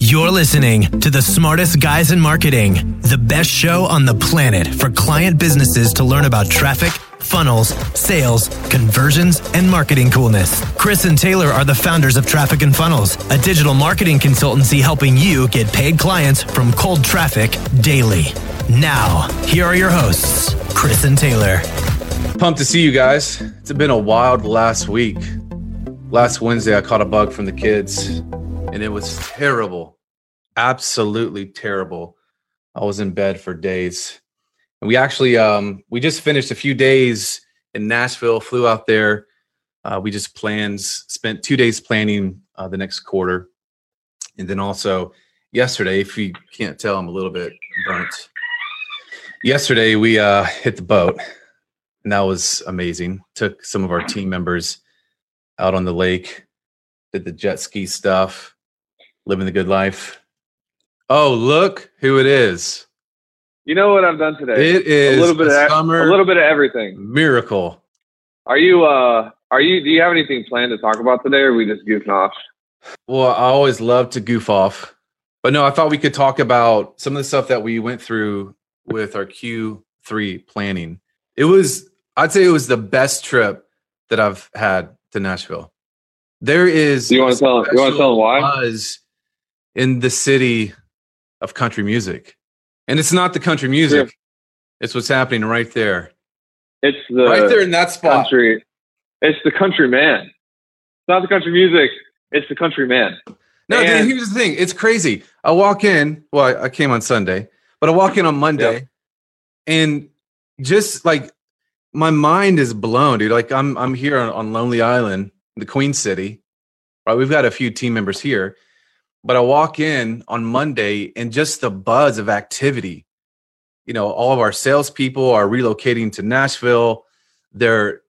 You're listening to the smartest guys in marketing, the best show on the planet for client businesses to learn about traffic, funnels, sales, conversions, and marketing coolness. Chris and Taylor are the founders of Traffic and Funnels, a digital marketing consultancy helping you get paid clients from cold traffic daily. Now, here are your hosts, Chris and Taylor. Pumped to see you guys. It's been a wild last week. Last Wednesday, I caught a bug from the kids, and it was terrible. Absolutely terrible. I was in bed for days. And we actually um, we just finished a few days in Nashville, flew out there. Uh, we just plans spent two days planning uh, the next quarter, and then also yesterday, if you can't tell, I'm a little bit burnt. Yesterday we uh, hit the boat, and that was amazing. Took some of our team members out on the lake, did the jet ski stuff, living the good life. Oh, look who it is! You know what I've done today? It is a little bit a of summer a little bit of everything. miracle. Are you uh are you do you have anything planned to talk about today or are we just goofing off? Well, I always love to goof off, but no, I thought we could talk about some of the stuff that we went through with our Q3 planning. It was, I'd say, it was the best trip that I've had to Nashville. There is. Do you want to tell you want to tell why? Buzz in the city of country music, and it's not the country music; Sure. it's what's happening right there, It's the right there in that spot. country. It's the country man. It's not the country music. It's the country man. No, dude, And- here's the thing. It's crazy. I walk in. Well, I, came on Sunday, but I walk in on Monday, and just like my mind is blown, dude. Like I'm I'm here on, on Lonely Island, the Queen City. Right, we've got a few team members here, but I walk in on Monday, and just the buzz of activity. You know, all of our salespeople are relocating to Nashville. They're,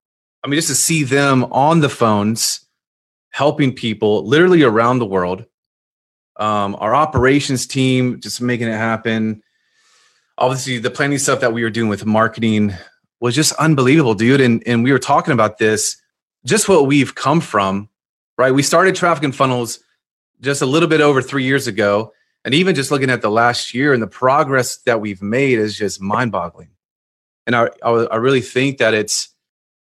I mean, just to see them on the phones helping people literally around the world. Um, our operations team just making it happen. Obviously, the planning stuff that we were doing with marketing was just unbelievable, dude. And and we were talking about this, just what we've come from, right? We started traffic and funnels just a little bit over three years ago, and even just looking at the last year and the progress that we've made is just mind-boggling. And I I, I really think that it's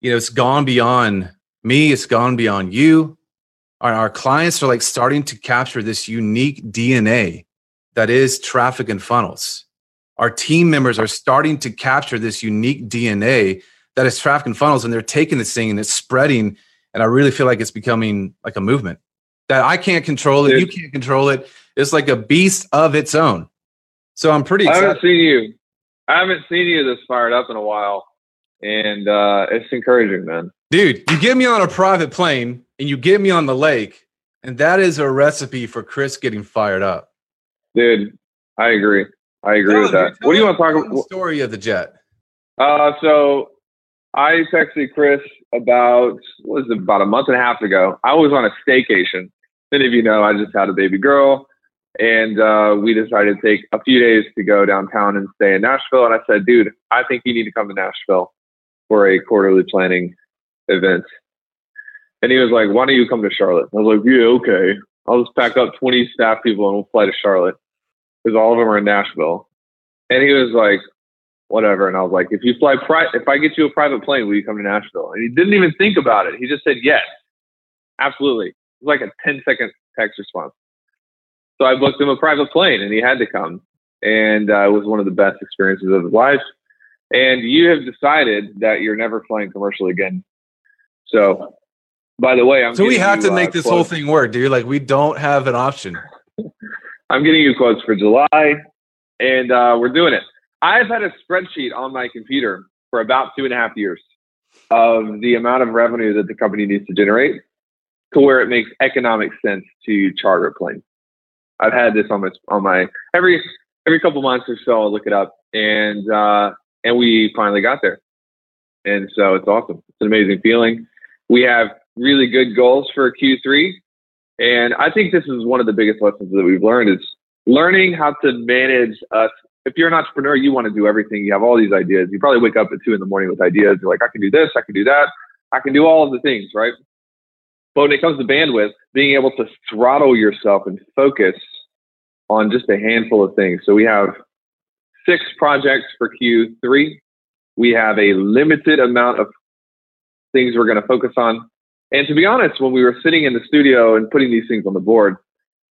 you know it's gone beyond me, it's gone beyond you, our, our clients are like starting to capture this unique DNA that is traffic and funnels. Our team members are starting to capture this unique DNA that is traffic and funnels, and they're taking this thing and it's spreading. And I really feel like it's becoming like a movement that I can't control it. You can't control it. It's like a beast of its own. So I'm pretty I haven't seen you. I haven't seen you this fired up in a while, and uh, it's encouraging, man. Dude, you get me on a private plane and you get me on the lake, and that is a recipe for Chris getting fired up. Dude, I agree. I agree Tell with that. What do you want to talk about? The story of the jet. Uh, so I texted Chris about was it, about a month and a half ago. I was on a staycation. Many of you know I just had a baby girl, and uh, we decided to take a few days to go downtown and stay in Nashville. And I said, dude, I think you need to come to Nashville for a quarterly planning event. And he was like, why don't you come to Charlotte? I was like, yeah, okay. I'll just pack up 20 staff people and we'll fly to Charlotte because all of them are in Nashville. And he was like, whatever. And I was like, if you fly, pri- if I get you a private plane, will you come to Nashville? And he didn't even think about it. He just said yes, absolutely. It was like a 10 second text response. So I booked him a private plane, and he had to come. And uh, it was one of the best experiences of his life. And you have decided that you're never flying commercial again. So, by the way, I'm So we have you, to make uh, this whole thing work, dude. Like we don't have an option. I'm getting you quotes for July, and uh, we're doing it. I've had a spreadsheet on my computer for about two and a half years of the amount of revenue that the company needs to generate to where it makes economic sense to charter a plane. I've had this on my on my every every couple months or so. I'll look it up, and uh, and we finally got there, and so it's awesome. It's an amazing feeling. We have really good goals for Q3, and I think this is one of the biggest lessons that we've learned is learning how to manage us. If you're an entrepreneur, you want to do everything. You have all these ideas. You probably wake up at two in the morning with ideas. You're like, I can do this, I can do that, I can do all of the things, right? But when it comes to bandwidth, being able to throttle yourself and focus on just a handful of things. So we have six projects for Q3. We have a limited amount of things we're going to focus on. And to be honest, when we were sitting in the studio and putting these things on the board,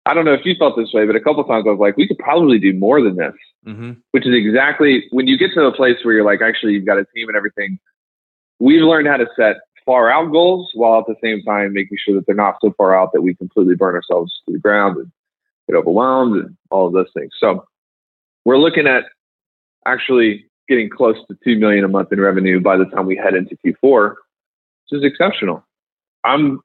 I don't know if you felt this way, but a couple times I was like, we could probably do more than this, mm-hmm. which is exactly when you get to a place where you're like, actually, you've got a team and everything. We've learned how to set far out goals while at the same time making sure that they're not so far out that we completely burn ourselves to the ground and get overwhelmed and all of those things. So we're looking at actually getting close to 2 million a month in revenue by the time we head into Q4, which is exceptional. I'm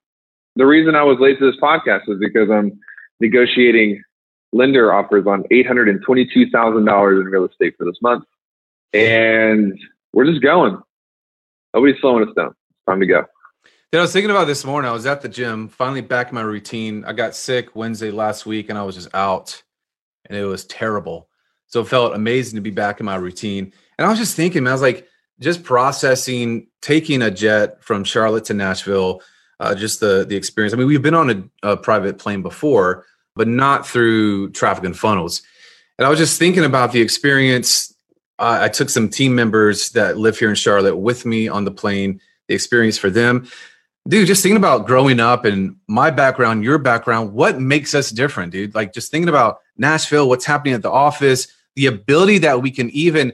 the reason I was late to this podcast is because I'm negotiating lender offers on $822,000 in real estate for this month. And we're just going. Nobody's slowing us down. It's time to go. Yeah, I was thinking about this morning. I was at the gym, finally back in my routine. I got sick Wednesday last week and I was just out and it was terrible. So it felt amazing to be back in my routine. And I was just thinking, man, I was like, just processing, taking a jet from Charlotte to Nashville, uh, just the the experience. I mean, we've been on a, a private plane before, but not through traffic and funnels. And I was just thinking about the experience. Uh, I took some team members that live here in Charlotte with me on the plane. The experience for them, dude. Just thinking about growing up and my background, your background. What makes us different, dude? Like just thinking about Nashville, what's happening at the office the ability that we can even,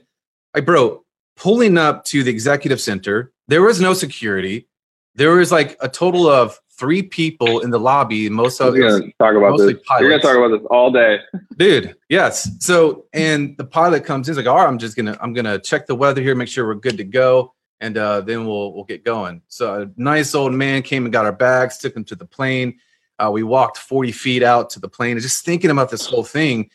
like, bro, pulling up to the executive center, there was no security. There was like a total of three people in the lobby. Most of us talk about this. Pilots. You're gonna talk about this all day, dude. Yes. So, and the pilot comes in, he's like, "All right, I'm just gonna, I'm gonna check the weather here, make sure we're good to go, and uh, then we'll we'll get going." So, a nice old man came and got our bags, took them to the plane. Uh, we walked 40 feet out to the plane, and just thinking about this whole thing.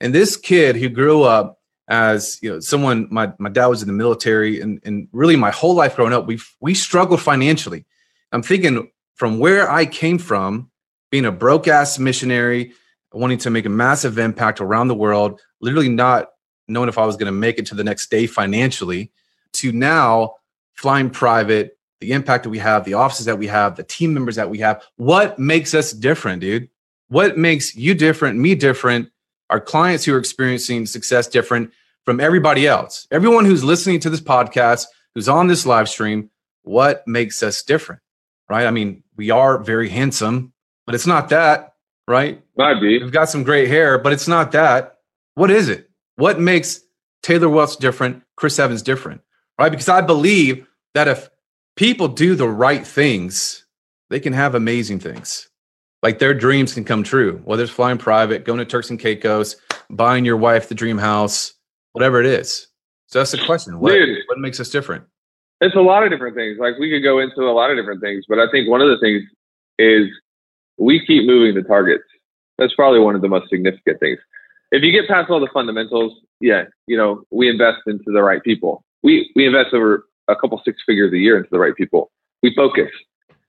And this kid who grew up as you know someone my, my dad was in the military and, and really my whole life growing up we we struggled financially i'm thinking from where i came from being a broke ass missionary wanting to make a massive impact around the world literally not knowing if i was going to make it to the next day financially to now flying private the impact that we have the offices that we have the team members that we have what makes us different dude what makes you different me different our clients who are experiencing success different from everybody else. Everyone who's listening to this podcast, who's on this live stream, what makes us different? Right? I mean, we are very handsome, but it's not that, right? Might be. We've got some great hair, but it's not that. What is it? What makes Taylor Welch different, Chris Evans different? Right? Because I believe that if people do the right things, they can have amazing things like their dreams can come true, whether it's flying private, going to Turks and Caicos, buying your wife the dream house, whatever it is. So that's the question. What, Dude, what makes us different? It's a lot of different things. Like we could go into a lot of different things, but I think one of the things is we keep moving the targets. That's probably one of the most significant things. If you get past all the fundamentals, yeah, you know, we invest into the right people. We we invest over a couple six figures a year into the right people. We focus.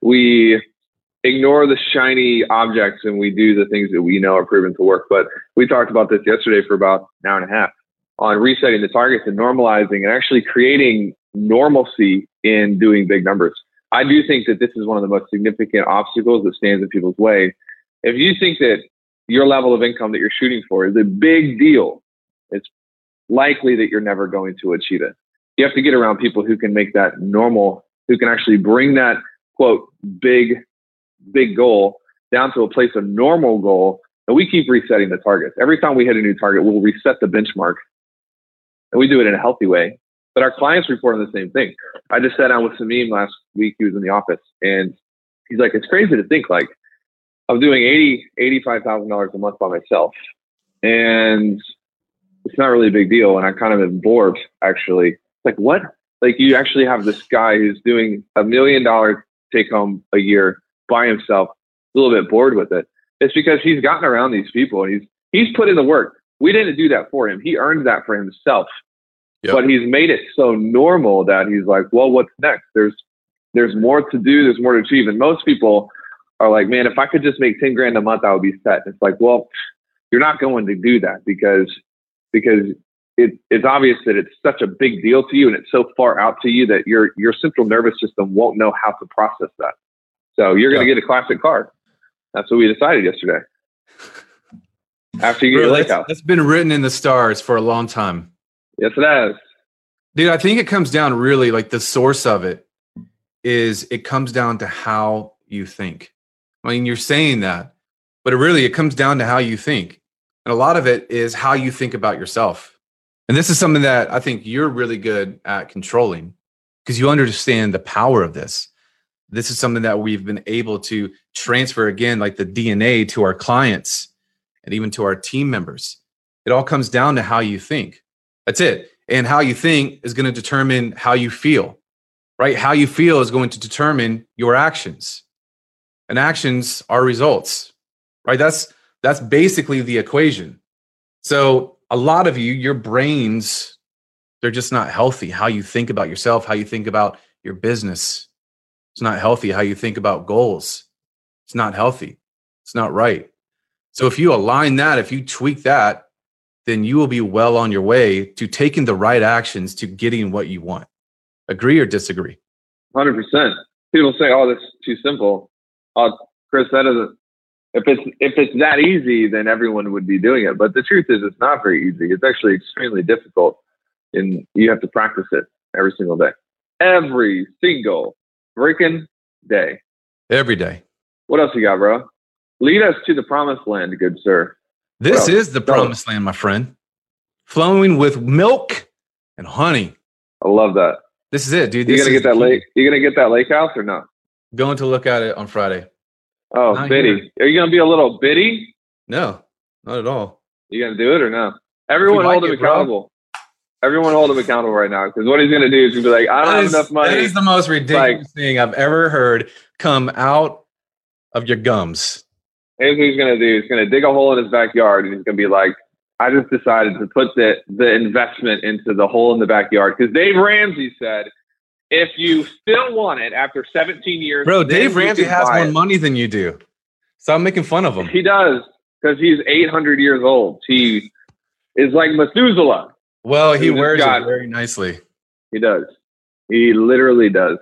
We ignore the shiny objects and we do the things that we know are proven to work. But we talked about this yesterday for about an hour and a half on resetting the targets and normalizing and actually creating normalcy in doing big numbers. I do think that this is one of the most significant obstacles that stands in people's way. If you think that your level of income that you're shooting for is a big deal, it's likely that you're never going to achieve it. You have to get around people who can make that normal, who can actually bring that quote big big goal down to a place of normal goal. And we keep resetting the targets. Every time we hit a new target, we'll reset the benchmark. And we do it in a healthy way. But our clients report on the same thing. I just sat down with Samim last week. He was in the office and he's like, it's crazy to think like I'm doing eighty, eighty-five thousand dollars a month by myself. And it's not really a big deal. And I kind of am bored actually. It's like, what? Like you actually have this guy who's doing a million dollar take home a year by himself, a little bit bored with it. It's because he's gotten around these people and he's he's put in the work. We didn't do that for him. He earned that for himself. Yep. But he's made it so normal that he's like, well, what's next? There's there's more to do, there's more to achieve. And most people are like, man, if I could just make 10 grand a month, I would be set. And It's like, well, you're not going to do that because because it, it's obvious that it's such a big deal to you and it's so far out to you that your your central nervous system won't know how to process that. So you're going to get a classic car. That's what we decided yesterday. after you get Bro, your lake that's, house. that's been written in the stars for a long time. Yes, it has. Dude, I think it comes down really like the source of it is it comes down to how you think. I mean, you're saying that, but it really it comes down to how you think. And a lot of it is how you think about yourself. And this is something that I think you're really good at controlling because you understand the power of this. This is something that we've been able to transfer again, like the DNA to our clients and even to our team members. It all comes down to how you think. That's it. And how you think is going to determine how you feel, right? How you feel is going to determine your actions. And actions are results, right? That's that's basically the equation. So a lot of you, your brains, they're just not healthy. How you think about yourself, how you think about your business. It's not healthy. How you think about goals. It's not healthy. It's not right. So if you align that, if you tweak that, then you will be well on your way to taking the right actions to getting what you want. Agree or disagree? Hundred percent. People say, "Oh, that's too simple." Uh, Chris, that isn't. If it's if it's that easy, then everyone would be doing it. But the truth is, it's not very easy. It's actually extremely difficult, and you have to practice it every single day, every single freaking day. Every day. What else you got, bro? Lead us to the promised land, good sir. This Well, is the promised land, my friend. Flowing with milk and honey. I love that. This is it, dude. You This gonna get that lake? You gonna get that lake house or not? Going to look at it on Friday. Oh, Not biddy. Are you gonna be a little bitty? No, not at all. You gonna do it or no? Everyone like hold him it, bro. accountable. Everyone hold him accountable right now because what he's gonna do is gonna be like, I don't That have is- enough money. That is the most ridiculous thing I've ever heard come out of your gums. Here's what he's gonna do. He's gonna dig a hole in his backyard and he's gonna be like, I just decided to put the the investment into the hole in the backyard because Dave Ramsey said, if you still want it after 17 years, Bro, Dave Ramsey has more it." money than you do. Stop making fun of him. He does because he's 800 years old. He is like Methuselah. Well, he this wears it very nicely. He does. He literally does.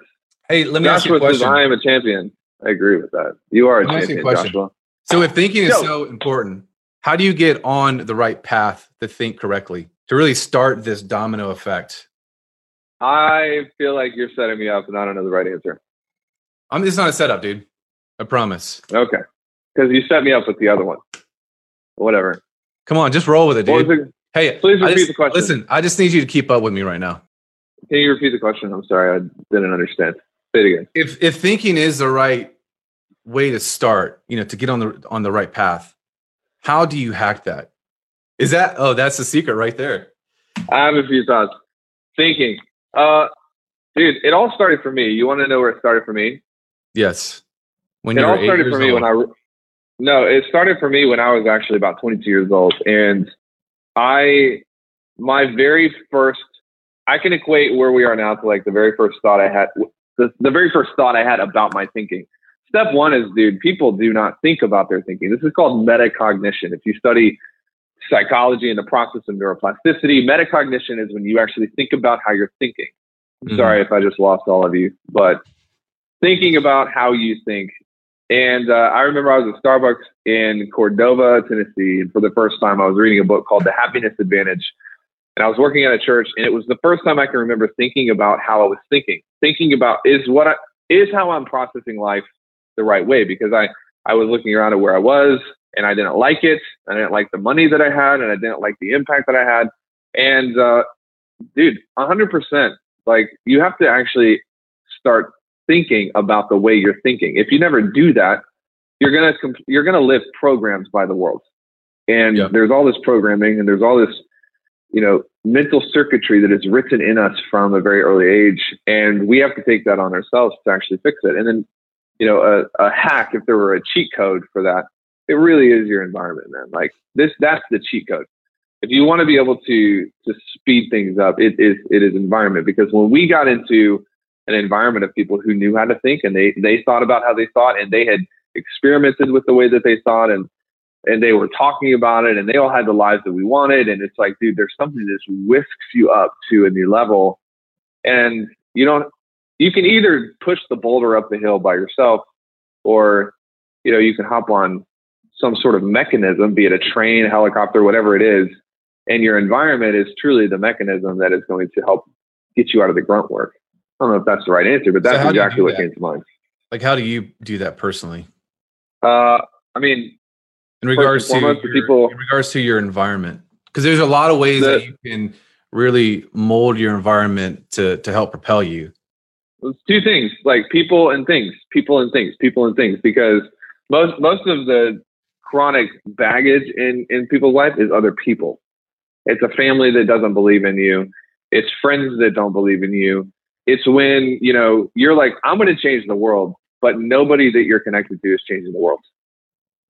Hey, let me ask you a Joshua says. I am a champion. I agree with that. You are a Let me ask you a champion, question. Joshua. So if thinking is Yo. so important, how do you get on the right path to think correctly, to really start this domino effect? I feel like you're setting me up and I don't know the right answer. I'm it's not a setup, dude. I promise. Okay. Because you set me up with the other one. Whatever. Come on, just roll with it, dude. the, Hey, Please repeat just- the question. Listen, I just need you to keep up with me right now. can you repeat the question? I'm sorry. I didn't understand. Say it again. If if thinking is the right way to start, you know, to get on the on the right path, how do you hack that? Is that oh, that's the secret right there. I have a few thoughts. Thinking. Uh, dude, it all started for me. You want to know where it started for me? Yes. When it you were all started for me old. when I no it started for me when i was actually about 22 years old and i my very first i can equate where we are now to like the very first thought i had the, the very first thought i had about my thinking step one is dude people do not think about their thinking this is called metacognition if you study psychology and the process of neuroplasticity metacognition is when you actually think about how you're thinking i'm Mhm. sorry if i just lost all of you but thinking about how you think and uh, I remember I was at Starbucks in Cordova, Tennessee. And for the first time, I was reading a book called The Happiness Advantage. And I was working at a church, and it was the first time I can remember thinking about how I was thinking. Thinking about is what I, is how I'm processing life the right way because I, I was looking around at where I was and I didn't like it. I didn't like the money that I had and I didn't like the impact that I had. And uh, dude, 100%. Like you have to actually start thinking about the way you're thinking. If you never do that, you're gonna you're gonna live programs by the world, and Yeah. there's all this programming and there's all this you know mental circuitry that is written in us from a very early age, and we have to take that on ourselves to actually fix it. And then you know a, a hack, if there were a cheat code for that, it really is your environment, man. Like this, that's the cheat code. If you want to be able to to speed things up, it is it is environment because when we got into an environment of people who knew how to think and they they thought about how they thought and they had experimented with the way that they thought and and they were talking about it and they all had the lives that we wanted and it's like dude there's something that just whisks you up to a new level and you don't you can either push the boulder up the hill by yourself or you know you can hop on some sort of mechanism, be it a train, helicopter, whatever it is, and your environment is truly the mechanism that is going to help get you out of the grunt work. I don't know if that's the right answer, but that's So exactly what that? came to mind. Like, how do you do that personally? Uh, I mean, in regards to your, people- in regards to your environment because there's a lot of ways The- that you can really mold your environment to to help propel you it's two things like people and things people and things people and things because most most of the chronic baggage in in people's life is other people. It's a family that doesn't believe in you. It's friends that don't believe in you. It's when you know you're like i'm going to change the world but nobody that you're connected to is changing the world.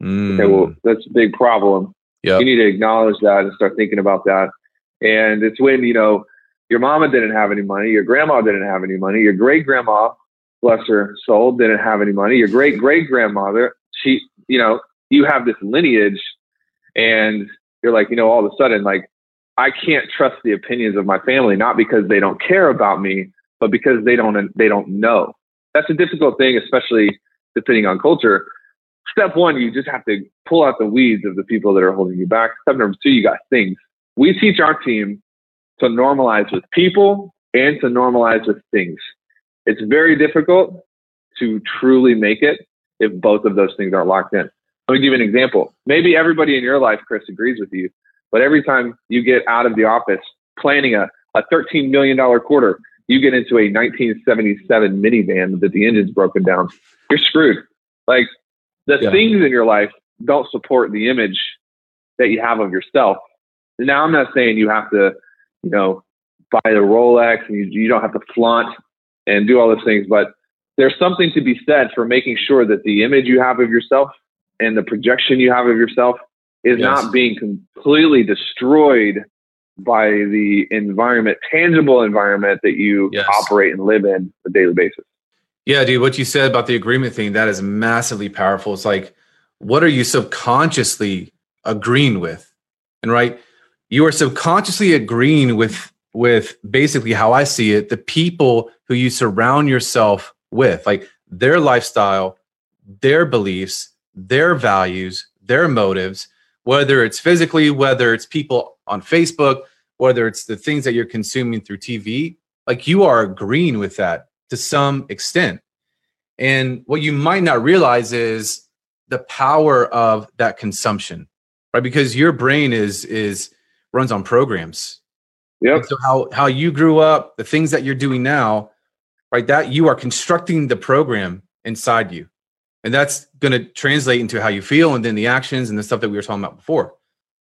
Mm. Okay well that's a big problem. Yeah. You need to acknowledge that and start thinking about that. And it's when, you know, your mama didn't have any money, your grandma didn't have any money, your great grandma, bless her soul, didn't have any money, your great great grandmother, she, you know, you have this lineage and you're like, you know, all of a sudden, like, I can't trust the opinions of my family, not because they don't care about me, but because they don't, they don't know. That's a difficult thing, especially depending on culture step one, you just have to pull out the weeds of the people that are holding you back. Step number two, you got things. We teach our team to normalize with people and to normalize with things. It's very difficult to truly make it if both of those things aren't locked in. Let me give you an example. Maybe everybody in your life, Chris, agrees with you, but every time you get out of the office planning a, a $13 million quarter, you get into a 1977 minivan that the engine's broken down. You're screwed. Like the Yeah. things in your life don't support the image that you have of yourself. Now, I'm not saying you have to, you know, buy the Rolex and you, you don't have to flaunt and do all those things, but there's something to be said for making sure that the image you have of yourself and the projection you have of yourself is Yes. not being completely destroyed by the environment, tangible environment that you Yes. operate and live in on a daily basis. Yeah, dude, what you said about the agreement thing, that is massively powerful. It's like, what are you subconsciously agreeing with? And right, you are subconsciously agreeing with with basically how I see it, the people who you surround yourself with, like their lifestyle, their beliefs, their values, their motives, whether it's physically, whether it's people on Facebook, whether it's the things that you're consuming through TV, like you are agreeing with that to some extent. And what you might not realize is the power of that consumption, right? Because your brain is is runs on programs. Yep. And so how how you grew up, the things that you're doing now, right? That you are constructing the program inside you. And that's going to translate into how you feel and then the actions and the stuff that we were talking about before.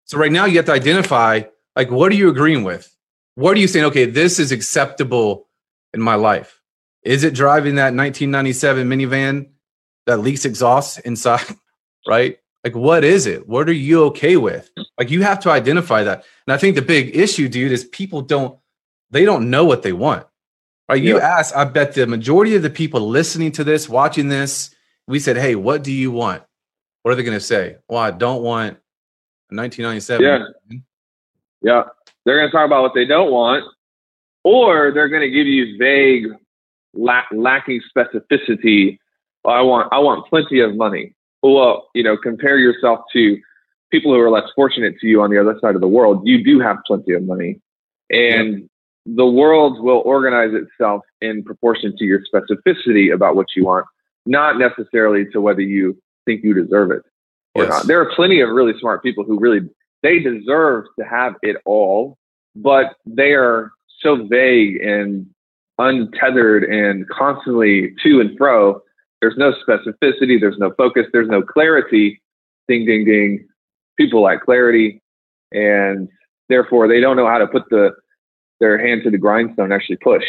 So right now you have to identify like what are you agreeing with? What are you saying okay, this is acceptable in my life? Is it driving that 1997 minivan that leaks exhaust inside, right? Like what is it? What are you okay with? Like you have to identify that. And I think the big issue, dude, is people don't they don't know what they want. Right? You Yeah. ask, I bet the majority of the people listening to this, watching this, we said, "Hey, what do you want?" What are they going to say? Well, I don't want 1997. Yeah. Yeah. They're going to talk about what they don't want, or they're going to give you vague, lack, lacking specificity. I want, I want plenty of money. Well, you know, compare yourself to people who are less fortunate to you on the other side of the world. You do have plenty of money, and the world will organize itself in proportion to your specificity about what you want, not necessarily to whether you think you deserve it or Yes. not. There are plenty of really smart people who really they deserve to have it all, but they are so vague and untethered and constantly to and fro. There's no specificity, there's no focus, there's no clarity. Ding, ding, ding. People like clarity, and therefore they don't know how to put the their hand to the grindstone and actually push.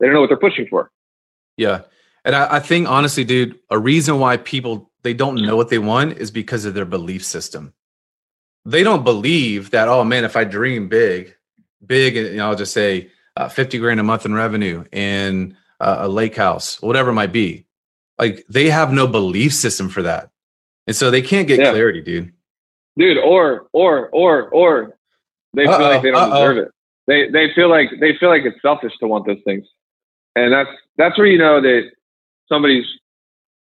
They don't know what they're pushing for. Yeah. And I, I think honestly, dude, a reason why people they don't know what they want is because of their belief system. They don't believe that, oh man, if I dream big, big, and you know, I'll just say uh, 50 grand a month in revenue and uh, a lake house, whatever it might be. Like they have no belief system for that. And so they can't get Yeah. clarity, dude. dude or or or or they feel Uh-oh, like they don't uh-oh. deserve it they they feel like they feel like it's selfish to want those things and that's that's where you know that somebody's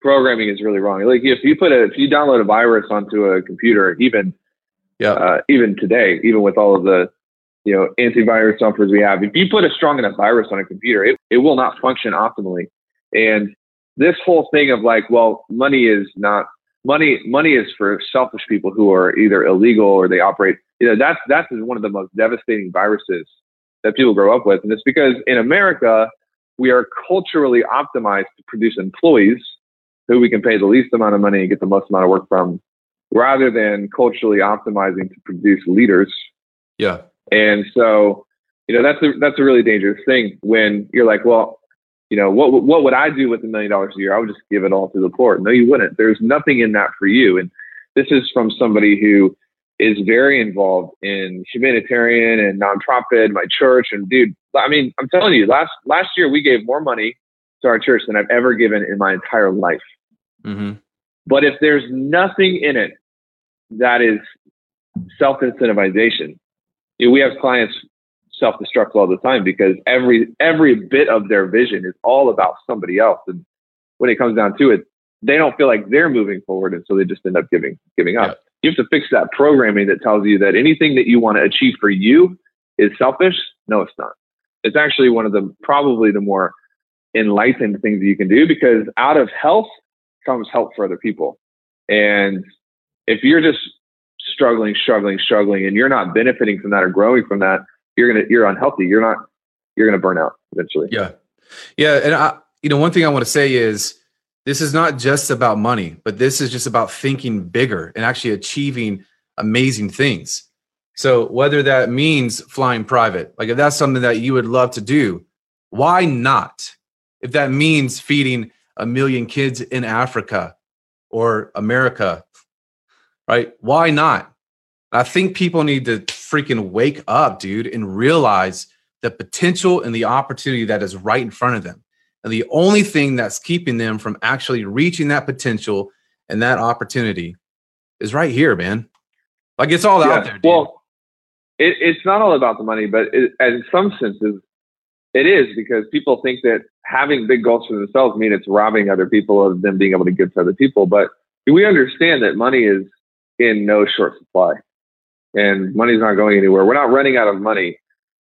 programming is really wrong. Like if you put a if you download a virus onto a computer, even Yeah. uh, even today, even with all of the you know antivirus softwares we have, if you put a strong enough virus on a computer, it, it will not function optimally. And this whole thing of like, well, money is not money. Money is for selfish people who are either illegal or they operate. You know, that's that's one of the most devastating viruses that people grow up with, and it's because in America we are culturally optimized to produce employees who we can pay the least amount of money and get the most amount of work from, rather than culturally optimizing to produce leaders. Yeah. And so, you know, that's a that's a really dangerous thing when you're like, well, you know, what what would I do with a million dollars a year? I would just give it all to the poor. No, you wouldn't. There's nothing in that for you. And this is from somebody who is very involved in humanitarian and nonprofit, my church, and dude, I mean, I'm telling you, last last year we gave more money to our church than I've ever given in my entire life. hmm But if there's nothing in it that is self incentivization, you know, we have clients self destruct all the time because every every bit of their vision is all about somebody else. And when it comes down to it, they don't feel like they're moving forward, and so they just end up giving giving up. You have to fix that programming that tells you that anything that you want to achieve for you is selfish. No, it's not. It's actually one of the probably the more enlightened things that you can do because out of health comes help for other people. And if you're just struggling, struggling, struggling, and you're not benefiting from that or growing from that, you're gonna you're unhealthy. You're not you're gonna burn out eventually. Yeah. Yeah. And I, you know, one thing I want to say is this is not just about money, but this is just about thinking bigger and actually achieving amazing things. So whether that means flying private, like if that's something that you would love to do, why not? If that means feeding a million kids in Africa or America, right? Why not? I think people need to freaking wake up, dude, and realize the potential and the opportunity that is right in front of them. And the only thing that's keeping them from actually reaching that potential and that opportunity is right here, man. Like it's all out there, dude. Well, it, it's not all about the money, but it, in some senses, it is because people think that having big goals for themselves mean it's robbing other people of them being able to give to other people. But we understand that money is in no short supply, and money's not going anywhere. We're not running out of money.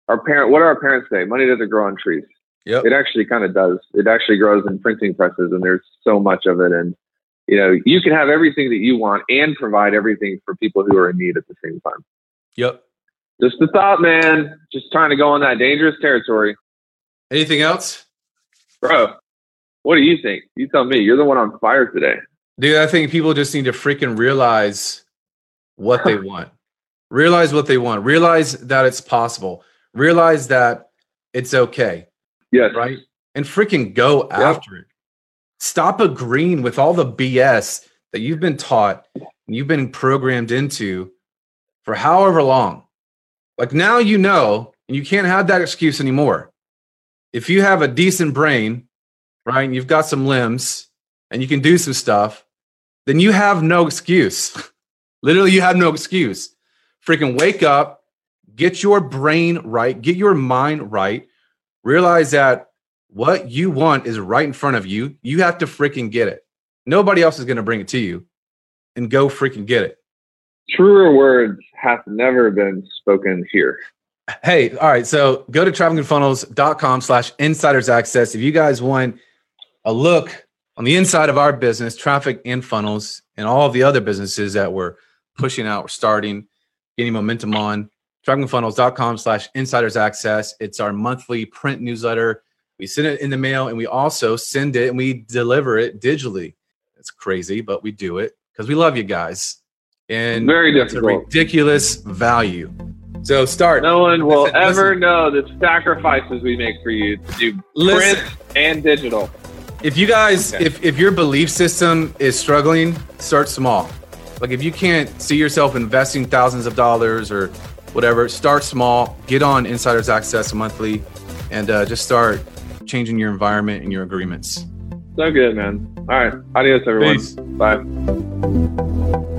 Our parent, what do our parents say? Money doesn't grow on trees. Yep. It actually kind of does. It actually grows in printing presses, and there's so much of it. And you know, you can have everything that you want and provide everything for people who are in need at the same time. Yep. Just a thought, man. Just trying to go on that dangerous territory. Anything else? Bro, what do you think? You tell me. You're the one on fire today. Dude, I think people just need to freaking realize what they want. Realize what they want. Realize that it's possible. Realize that it's okay, Yes. right? And freaking go after it. Stop agreeing with all the BS that you've been taught and you've been programmed into for however long. Like now you know, and you can't have that excuse anymore. If you have a decent brain, right, and you've got some limbs and you can do some stuff, then you have no excuse. Literally, you have no excuse. Freaking wake up, get your brain right, get your mind right, realize that what you want is right in front of you. You have to freaking get it. Nobody else is going to bring it to you and go freaking get it. Truer words have never been spoken here. Hey, all right. So go to trafficandfunnels.com slash insiders access. If you guys want a look on the inside of our business, traffic and funnels, and all the other businesses that we're pushing out, we're starting, getting momentum on, trafficandfunnels.com slash insiders access. It's our monthly print newsletter. We send it in the mail and we also send it and we deliver it digitally. It's crazy, but we do it because we love you guys. And Very it's a ridiculous value. So start. No one will Listen, ever listen. know the sacrifices we make for you to do Listen. print and digital. If you guys, Okay. if if your belief system is struggling, start small. Like if you can't see yourself investing thousands of dollars or whatever, start small. Get on Insiders Access monthly, and uh, just start changing your environment and your agreements. So good, man. All right. Adios, everyone. Peace. Bye.